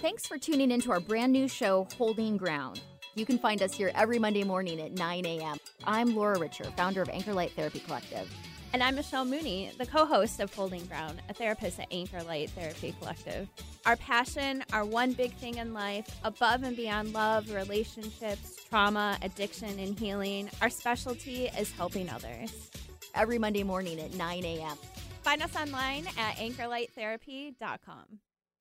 Thanks for tuning into our brand new show, Holding Ground. You can find us here every Monday morning at 9 a.m. I'm Laura Richer, founder of Anchor Light Therapy Collective. And I'm Michelle Mooney, the co host of Holding Ground, a therapist at Anchor Light Therapy Collective. Our passion, our one big thing in life, above and beyond love, relationships, trauma, addiction, and healing, our specialty is helping others. Every Monday morning at 9 a.m. Find us online at anchorlighttherapy.com.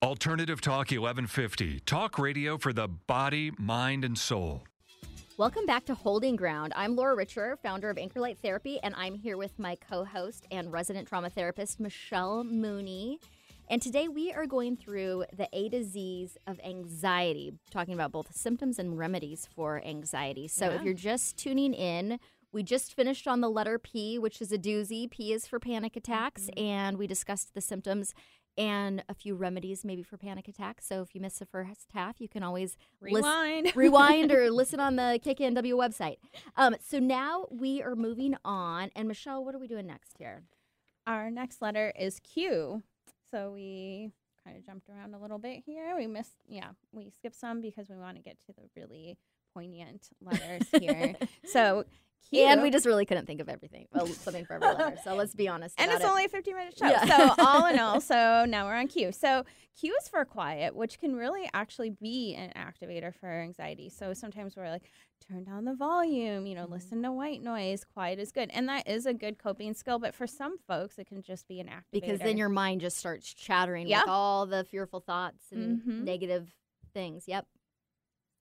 Alternative Talk 1150. Talk radio for the body, mind, and soul. Welcome back to Holding Ground. I'm Laura Richer, founder of Anchor Light Therapy, and I'm here with my co host and resident trauma therapist, Michelle Mooney. And today we are going through the A to Z's of anxiety, talking about both symptoms and remedies for anxiety. So if you're just tuning in, we just finished on the letter P, which is a doozy. P is for panic attacks, mm-hmm. and we discussed the symptoms and a few remedies maybe for panic attacks. So if you miss the first half, you can always Rewind. *laughs* rewind or listen on the KKNW website. Um, so now we are moving on. And Michelle, what are we doing next here? Our next letter is Q. So we kind of jumped around a little bit here. We missed, yeah, we skipped some because we want to get to the really poignant letters here. *laughs* so Q. And we just really couldn't think of everything. Well, something for every letter. So let's be honest. and it's it. only a 15 minute show. Yeah. So, all in all, *laughs* so now we're on Q. So, Q is for quiet, which can really actually be an activator for anxiety. So, sometimes we're like, turn down the volume, you know, Mm-hmm. listen to white noise. Quiet is good. And that is a good coping skill. But for some folks, it can just be an activator. because then your mind just starts chattering Yeah. with all the fearful thoughts and Mhm. negative things. Yep.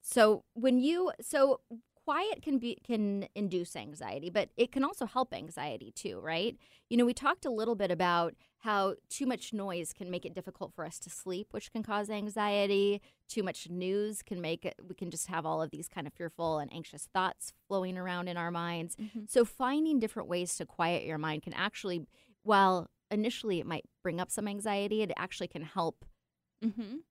So when you so quiet can be can induce anxiety, but it can also help anxiety too, right? You know, we talked a little bit about how too much noise can make it difficult for us to sleep, which can cause anxiety. Too much news can make it we can just have all of these kind of fearful and anxious thoughts flowing around in our minds. Mhm. So finding different ways to quiet your mind can actually while initially it might bring up some anxiety, it actually can help Mhm.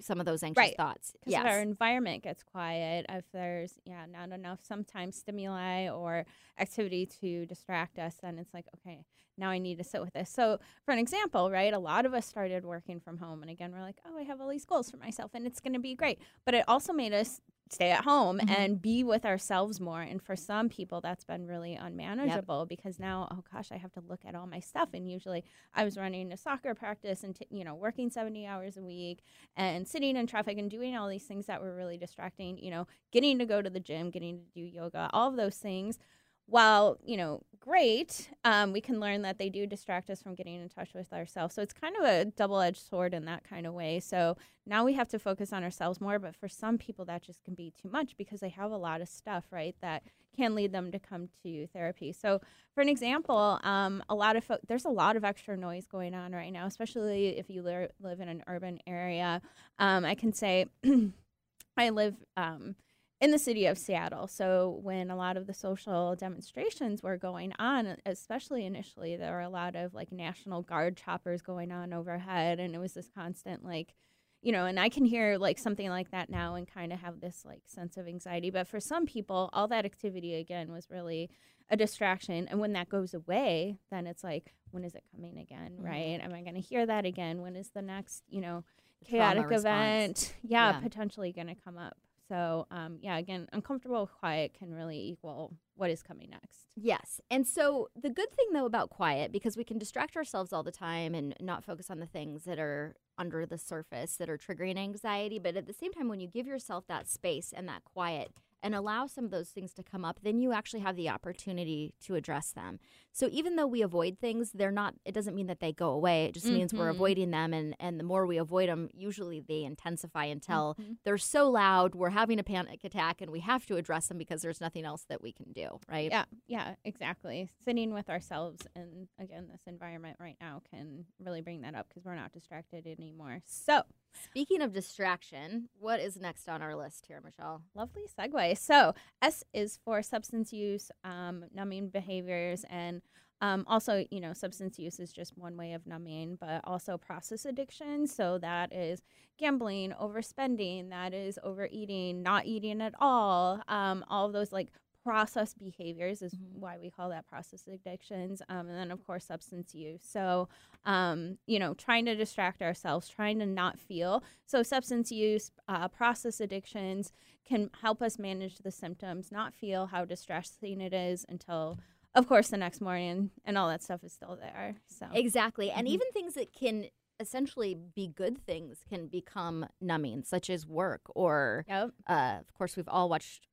Some of those anxious Right. thoughts. Because if our environment gets quiet, if there's yeah not enough sometimes stimuli or activity to distract us, then it's like okay, now I need to sit with this. So for an example, right, a lot of us started working from home, and again we're like, oh, I have all these goals for myself, and it's going to be great. But it also made us stay at home Mhm. and be with ourselves more. And for some people, that's been really unmanageable because now, oh gosh, I have to look at all my stuff. And usually, I was running a soccer practice and t- you know working seventy hours a week and sitting in traffic and doing all these things that were really distracting. You know, getting to go to the gym, getting to do yoga, all of those things. While you know, great, um, we can learn that they do distract us from getting in touch with ourselves. So it's kind of a double-edged sword in that kind of way. So now we have to focus on ourselves more. But for some people, that just can be too much because they have a lot of stuff, right? That can lead them to come to therapy. So for an example, um, a lot of fo- there's a lot of extra noise going on right now, especially if you li- live in an urban area. Um, I can say *clears throat* I live um, in the city of Seattle. So when a lot of the social demonstrations were going on, especially initially, there were a lot of like National Guard choppers going on overhead, and it was this constant like you know, and I can hear like something like that now and kind of have this like sense of anxiety. But for some people, all that activity again was really a distraction. And when that goes away, then it's like, when is it coming again? Mhm. Right? Am I going to hear that again? When is the next, you know, chaotic event? *laughs* Yeah, Yeah. potentially going to come up. So, um, yeah, again, uncomfortable quiet can really equal what is coming next. Yes. And so the good thing though about quiet because we can distract ourselves all the time and not focus on the things that are under the surface that are triggering anxiety, but at the same time when you give yourself that space and that quiet and allow some of those things to come up, then you actually have the opportunity to address them. So even though we avoid things, they're not it doesn't mean that they go away. It just means we're Mhm. avoiding them and and the more we avoid them, usually they intensify until Mhm. they're so loud, we're having a panic attack and we have to address them because there's nothing else that we can do, right? Yeah, yeah, exactly. Sitting with ourselves and again, this environment right now can really bring that up because we're not distracted anymore. So, Speaking of distraction, what is next on our list here, Michelle? lovely segue. So, S is for substance use, um, numbing behaviors, and Um, also, you know, substance use is just one way of numbing, but also process addiction. So that is gambling, overspending, that is overeating, not eating at all. Um, all of those like process behaviors is Mhm. why we call that process addictions. Um, and then, of course, substance use. So, um, you know, trying to distract ourselves, trying to not feel. So, substance use, uh, process addictions can help us manage the symptoms, not feel how distressing it is until, of course, the next morning and all that stuff is still there. So, Exactly. And Mhm. even things that can essentially be good things can become numbing, such as work or, yep. uh, of course, we've all watched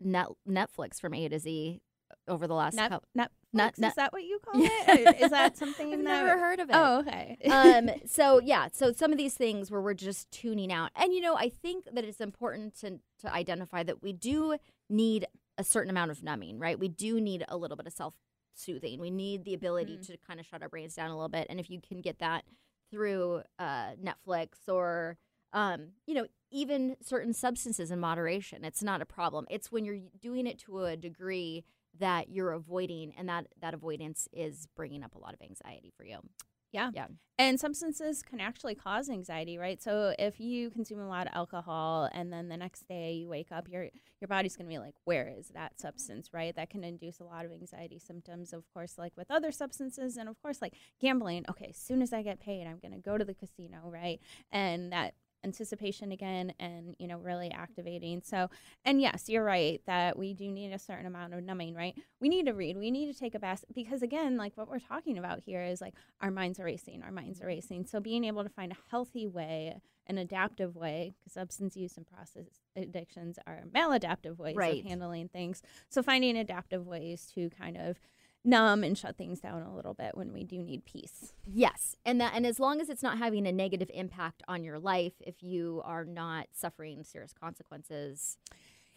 Net- Netflix from A to Z over the last Net, couple. Netflix, Net- net- is that what you call it? *laughs* Is that something I've that? never heard of it. Oh, okay. *laughs* um, so yeah, so some of these things where we're just tuning out, and you know, I think that it's important to to identify that we do need a certain amount of numbing, right? We do need a little bit of self soothing. We need the ability Mhm. to kind of shut our brains down a little bit, and if you can get that through uh, Netflix or um, you know, even certain substances in moderation, it's not a problem. It's when you're doing it to a degree that you're avoiding, and that that avoidance is bringing up a lot of anxiety for you. Yeah. Yeah. And substances can actually cause anxiety, right? So if you consume a lot of alcohol and then the next day you wake up, your your body's going to be like, "Where is that substance?" right? That can induce a lot of anxiety symptoms, of course, like with other substances and of course like gambling. Okay, as soon as I get paid, I'm going to go to the casino, right? And that anticipation again and you know really activating. So and yes you're right that we do need a certain amount of numbing right? We need to read. We need to take a bath because again like what we're talking about here is like our minds are racing our minds are racing. So being able to find a healthy way an adaptive way because substance use and process addictions are maladaptive ways Right. of handling things. So finding adaptive ways to kind of numb and shut things down a little bit when we do need peace Yes, and that and as long as it's not having a negative impact on your life, if you are not suffering serious consequences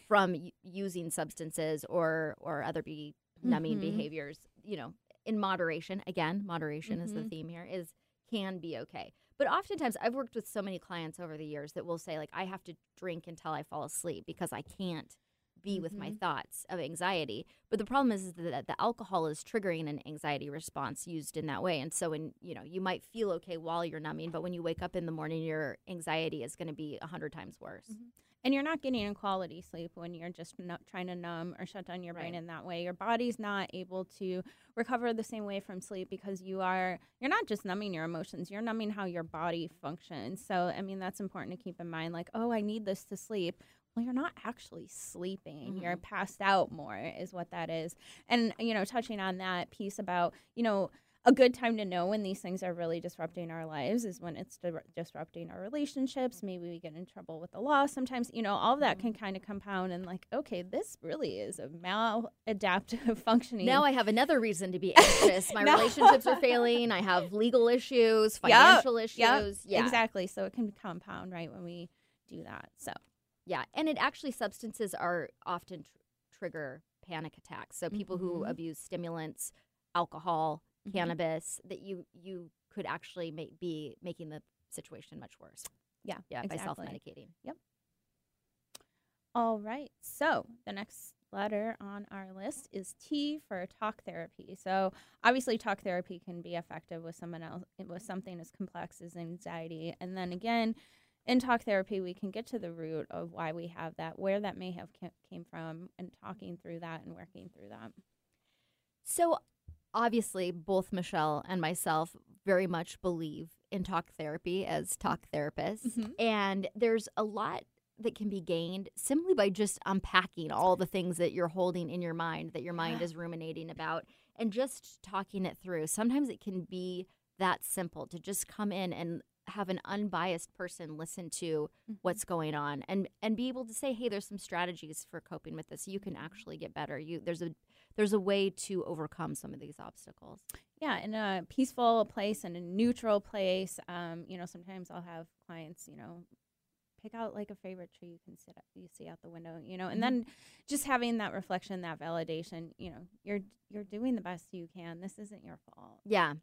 from y- using substances or or other be numbing Mhm. behaviors, you know, in moderation. Again, moderation is the Mhm. theme here. Is can be okay. But oftentimes, I've worked with so many clients over the years that will say, like, I have to drink until I fall asleep because I can't be with my Mhm. thoughts of anxiety. But the problem is, is that the alcohol is triggering an anxiety response used in that way. And so, when you know, you might feel okay while you're numbing, but when you wake up in the morning, your anxiety is going to be a hundred times worse. And you're not getting a quality sleep when you're just not trying to numb or shut down your brain in that way. Your body's not able to recover the same way from sleep because you are you're not just numbing your emotions you're numbing how your body functions. So i mean that's important to keep in mind like oh i need this to sleep. Well you're not actually sleeping. You're mm-hmm. passed out more is what that is. And you know touching on that piece about you know a good time to know when these things are really disrupting our lives is when it's di- disrupting our relationships. Maybe we get in trouble with the law. Sometimes, you know, all of that can kind of compound and like, okay, this really is a maladaptive *laughs* functioning. Now I have another reason to be *laughs* anxious. My relationships are failing. I have *laughs* legal issues, financial Yep, issues. Yeah, exactly. So it can compound right when we do that. So Yeah, and it actually substances are often tr- trigger panic attacks. So people who Mhm. abuse stimulants, alcohol, Mhm. cannabis, that you you could actually make, be making the situation much worse. yeah, Yeah, by self medicating. Yep. All right. So the next letter on our list is T for talk therapy. So obviously, talk therapy can be effective with someone else with something as complex as anxiety. And then again, in talk therapy, we can get to the root of why we have that, where that may have came from, and talking through that and working through that. So obviously, both Michelle and myself very much believe in talk therapy as talk therapists, Mhm. and there's a lot that can be gained simply by just unpacking all the things that you're holding in your mind that your mind is ruminating about and just talking it through. Sometimes it can be that simple to just come in and have an unbiased person listen to what's going on and and be able to say hey there's some strategies for coping with this you can actually get better you there's a there's a way to overcome some of these obstacles Yeah, in a peaceful place and a neutral place. Um, you know, sometimes I'll have clients, you know, pick out like a favorite tree you can sit at, you see out the window, you know, and Mhm. then just having that reflection, that validation, you know, you're you're doing the best you can. This isn't your fault. yeah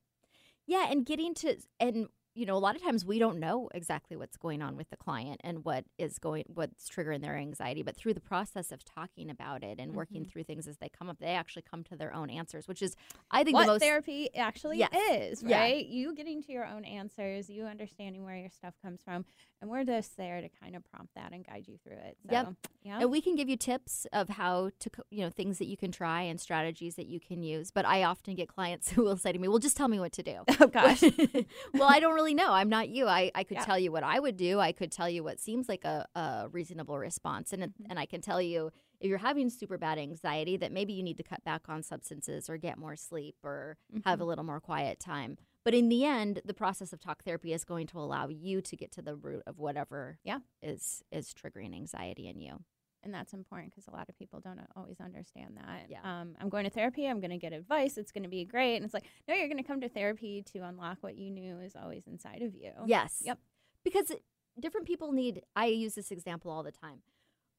yeah and getting to and you know, a lot of times we don't know exactly what's going on with the client and what is going, what's triggering their anxiety. But through the process of talking about it and working Mm-hmm. through things as they come up, they actually come to their own answers, which is, I think, what the most. therapy actually Yes. is, Yeah. right? You getting to your own answers, you understanding where your stuff comes from, and we're just there to kind of prompt that and guide you through it. So, Yep. yeah. And we can give you tips of how to, you know, things that you can try and strategies that you can use. But I often get clients *laughs* who will say to me, well, just tell me what to do. Oh gosh. *laughs* well, I don't really know. I'm not you. I, I could Yeah. tell you what I would do. I could tell you what seems like a, a reasonable response. And, Mm-hmm. and I can tell you if you're having super bad anxiety that maybe you need to cut back on substances or get more sleep or have a Mm-hmm. little more quiet time. But in the end, the process of talk therapy is going to allow you to get to the root of whatever Yeah. is is triggering anxiety in you. And that's important because a lot of people don't always understand that. Yeah. Um, I'm going to therapy. I'm going to get advice. It's going to be great. And it's like, no, you're going to come to therapy to unlock what you knew is always inside of you. Yes. Yep. Because different people need, I use this example all the time.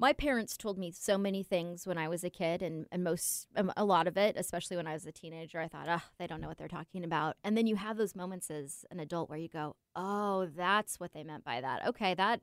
My parents told me so many things when I was a kid, and, and most, um, a lot of it, especially when I was a teenager, I thought, oh, they don't know what they're talking about. And then you have those moments as an adult where you go, oh, that's what they meant by that. Okay, that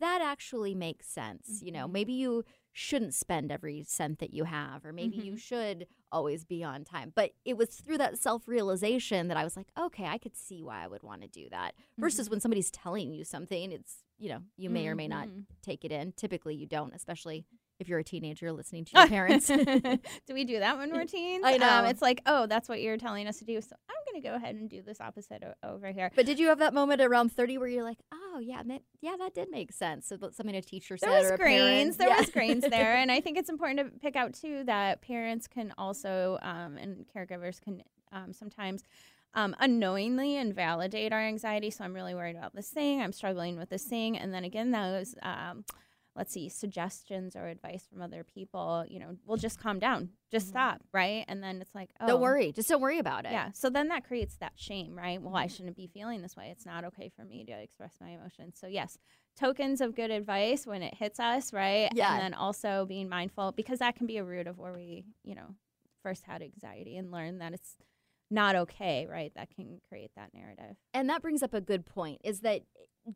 that actually makes sense. You know, mm-hmm. maybe you shouldn't spend every cent that you have, or maybe you mm-hmm. should always be on time. But it was through that self realization that I was like, okay, I could see why I would want to do that. Versus mm-hmm. when somebody's telling you something, it's, you know, you may or may not Mhm. take it in. Typically, you don't, especially if you're a teenager listening to *laughs* your parents. do *laughs* we do that when we're teens? I know. Um, it's like, oh, that's what you're telling us to do. So I'm going to go ahead and do this opposite o- over here. But did you have that moment around 30 where you're like, oh, yeah, ma- yeah, that did make sense? So, something a teacher said There was grains. There Yeah. was *laughs* grains there, and I think it's important to pick out too that parents can also um, and caregivers can um, sometimes um, unknowingly invalidate our anxiety. So I'm really worried about this thing. I'm struggling with this thing, and then again, those um, let's see suggestions or advice from other people. You know, we'll just calm down, just stop, right? And then it's like, oh, Mm-hmm. Don't worry. Just don't worry about it. yeah. So then that creates that shame, right? Well, I Mm-hmm. shouldn't be feeling this way. It's not okay for me to express my emotions. So, yes, tokens of good advice when it hits us, right? Yeah. And then also being mindful because that can be a root of where we, you know, first had anxiety and learned that it's not okay, right? That can create that narrative. And that brings up a good point is that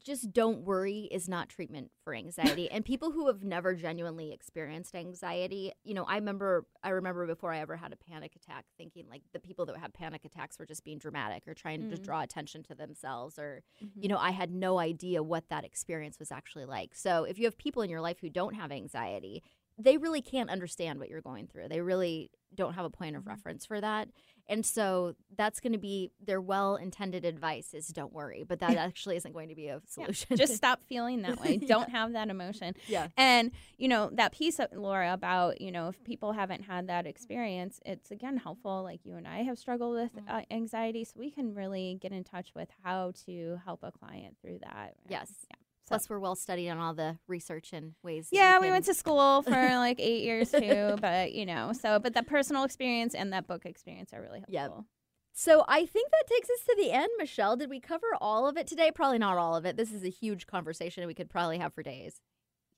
just don't worry is not treatment for anxiety. and people who have never genuinely experienced anxiety, you know, I remember I remember before I ever had a panic attack thinking like the people that have panic attacks were just being dramatic or trying to just Mm. draw attention to themselves or Mm-hmm. you know, I had no idea what that experience was actually like. So if you have people in your life who don't have anxiety, they really can't understand what you're going through. They really don't have a point of Mm-hmm. reference for that. And so that's going to be their well intended advice is don't worry, but that *laughs* actually isn't going to be a solution. Just stop *laughs* feeling that way. *laughs* Don't have that emotion. Yeah. And, you know, that piece of Laura about, you know, if people haven't had that experience, it's again helpful. Like you and I have struggled with Mm-hmm. uh, anxiety. So we can really get in touch with how to help a client through that. Yes. Yeah. Plus, we're well studied on all the research and ways. Yeah, we went to school for *laughs* like eight years too, but you know, so but that personal experience and that book experience are really helpful. Yep. So I think that takes us to the end, Michelle. Did we cover all of it today? Probably not all of it. This is a huge conversation we could probably have for days.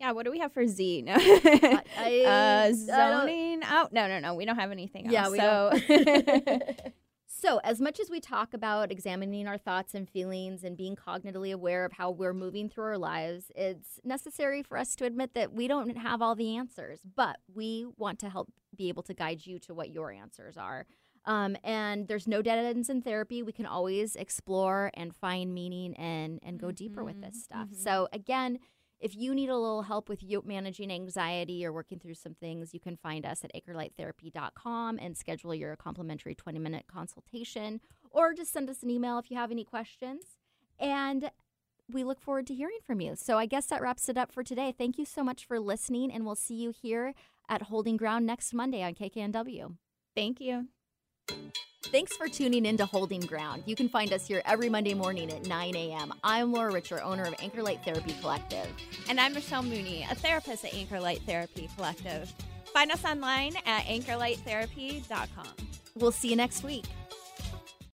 Yeah, what do we have for Z? No. I- *laughs* I uh, zoning out? No, no, no. We don't have anything else. Yeah, we so don't. *laughs* so, as much as we talk about examining our thoughts and feelings and being cognitively aware of how we're moving through our lives, it's necessary for us to admit that we don't have all the answers, but we want to help be able to guide you to what your answers are. Um, and there's no dead ends in therapy. We can always explore and find meaning and and go deeper with this stuff. So again, if you need a little help with managing anxiety or working through some things, you can find us at anchorlighttherapy.com and schedule your complimentary 20 minute consultation or just send us an email if you have any questions. And we look forward to hearing from you. So I guess that wraps it up for today. Thank you so much for listening, and we'll see you here at Holding Ground next Monday on KKNW. thank you. Thanks for tuning in to Holding Ground. You can find us here every Monday morning at 9 a.m. I'm Laura Richer, owner of Anchor Light Therapy Collective. And I'm Michelle Mooney, a therapist at Anchor Light Therapy Collective. Find us online at anchorlighttherapy.com. We'll see you next week.